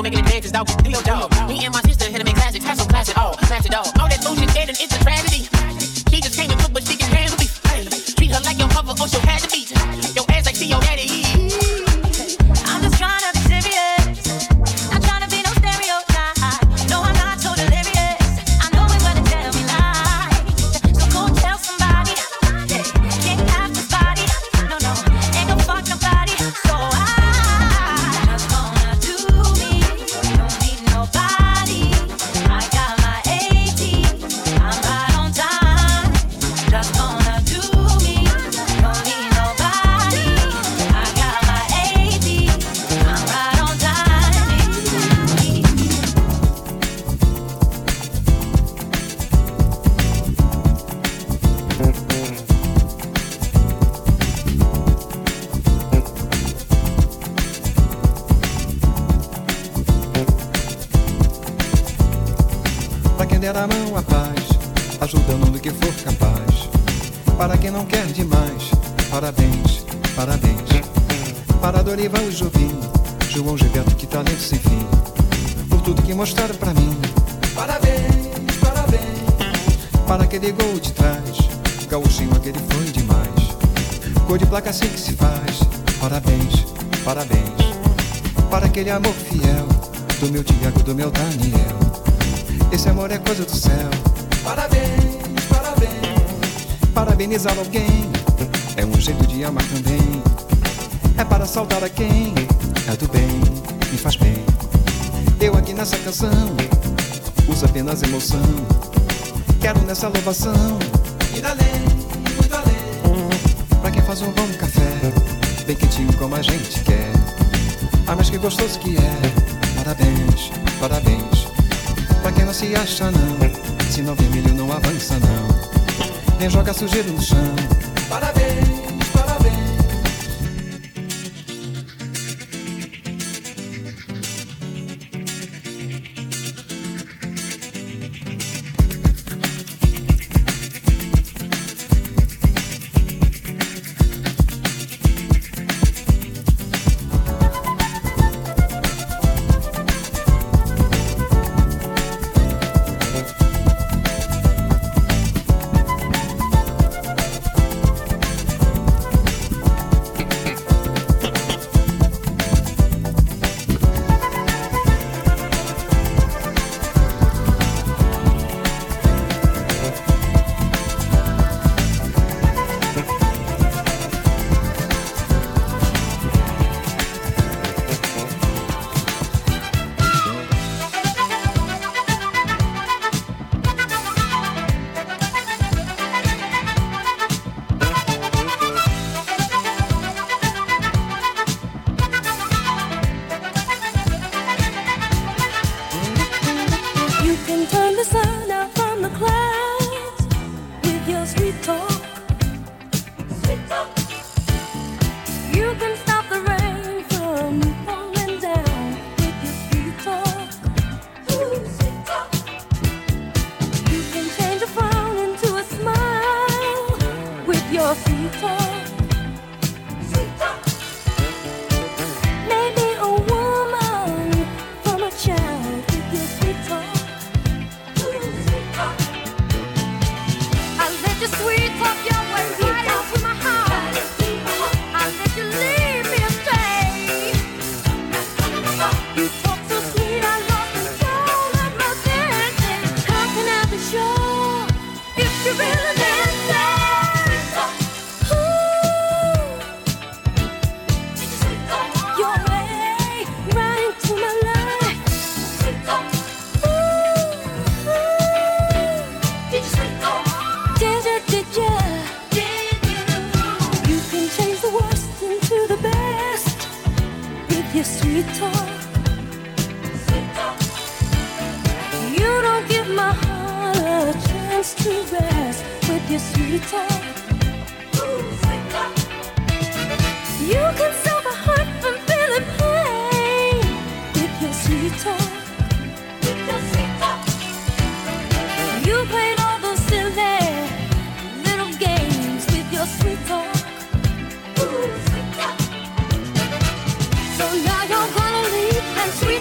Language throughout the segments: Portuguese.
Who making the day is out, Leo Dog. Me and my quem der a mão a paz, ajudando no que for capaz. Para quem não quer demais, parabéns, parabéns. Para Dorival e Jovim, João Gilberto, que talento sem fim. Por tudo que mostraram pra mim. Parabéns, parabéns. Para aquele gol de trás, Gaúchinho, aquele foi demais. Cor de placa assim que se faz. Parabéns, parabéns. Para aquele amor fiel, do meu Tiago, do meu Daniel. Esse amor é coisa do céu. Parabéns, parabéns. Parabenizar alguém é um jeito de amar também. É para saudar a quem é do bem, me faz bem. Eu aqui nessa canção uso apenas emoção. Quero nessa louvação ir além, muito além. Pra quem faz um bom café, bem quentinho como a gente quer. Ah, mas que gostoso que é. Parabéns, parabéns pra quem não se acha não. Se não vermelho não avança não. Nem joga sujeiro no chão. Parabéns. see.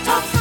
Talk.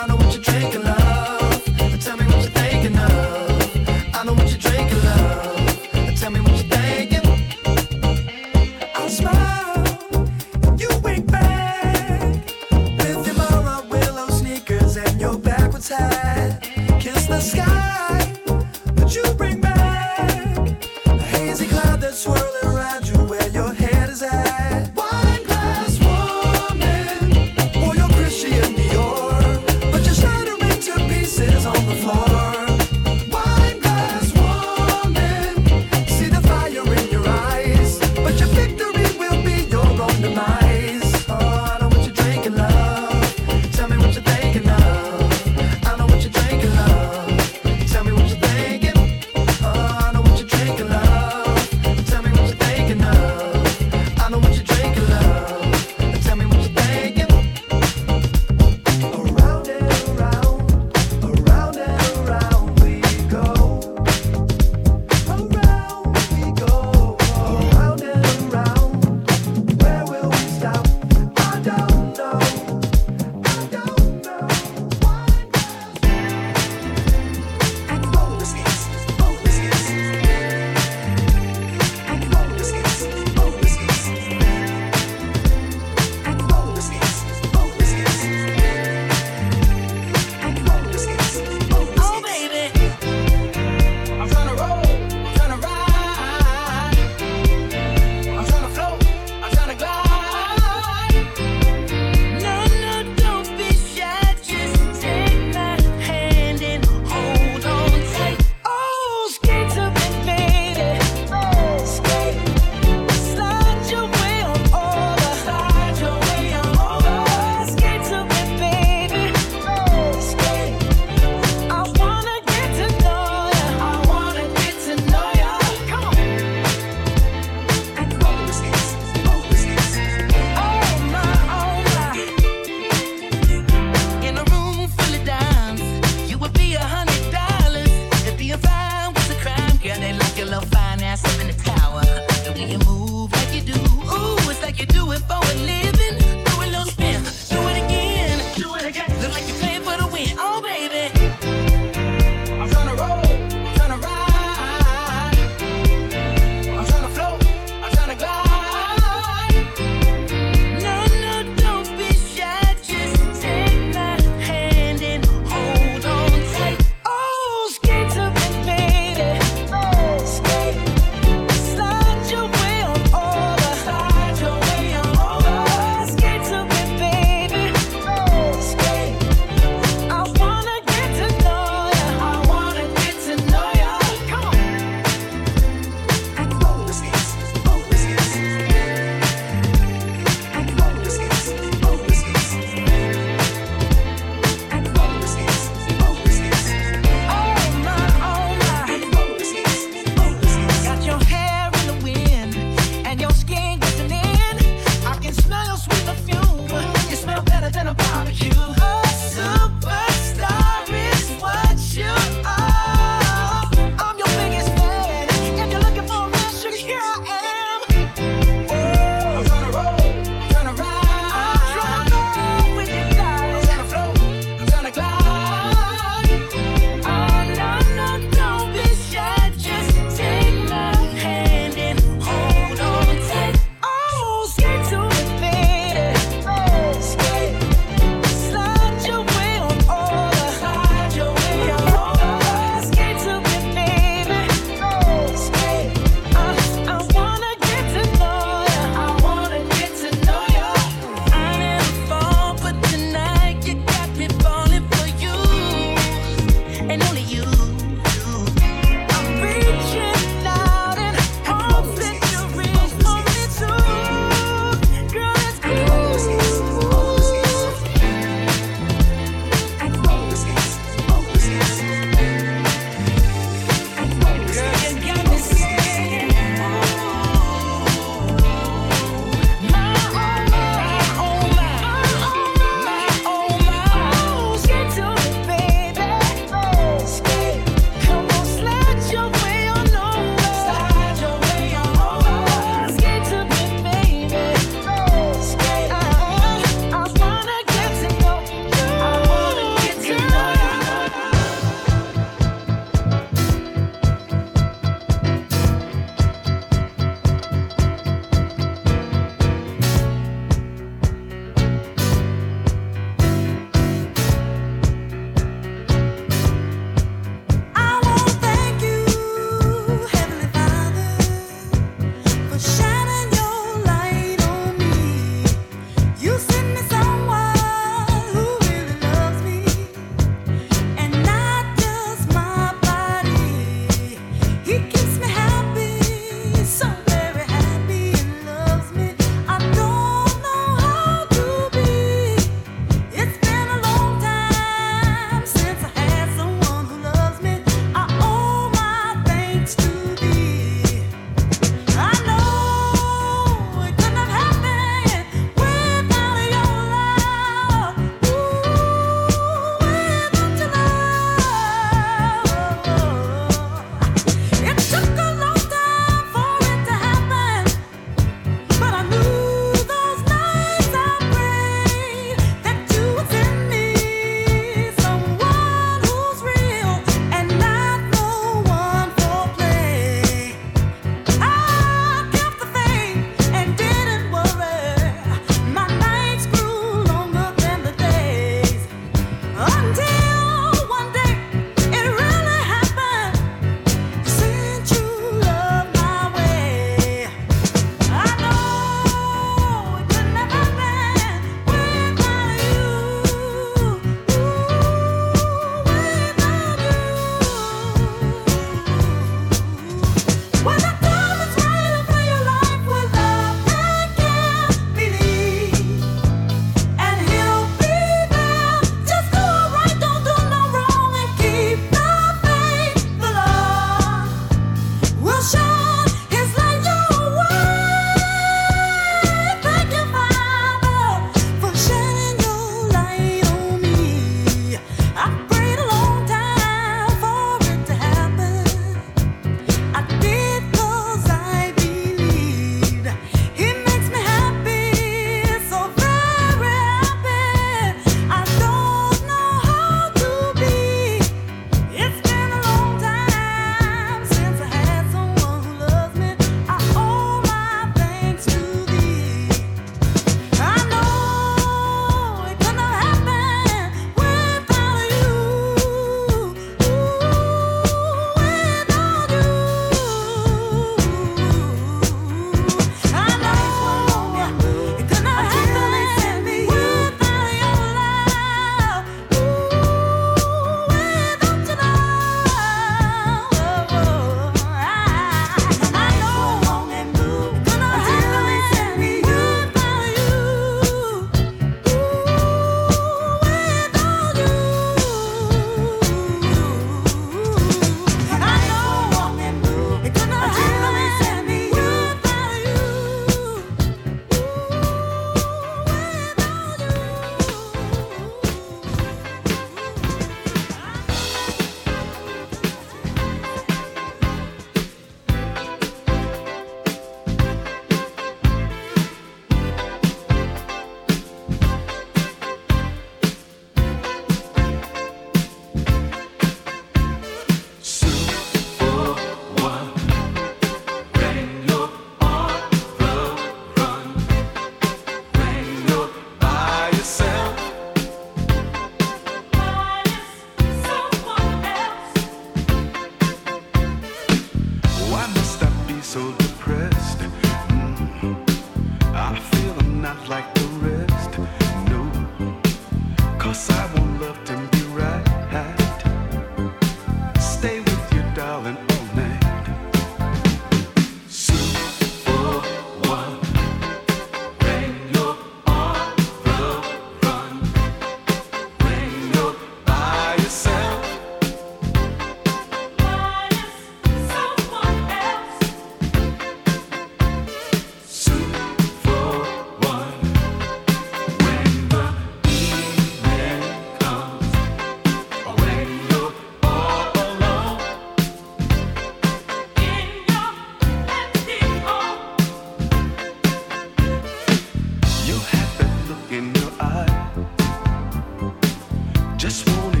this morning.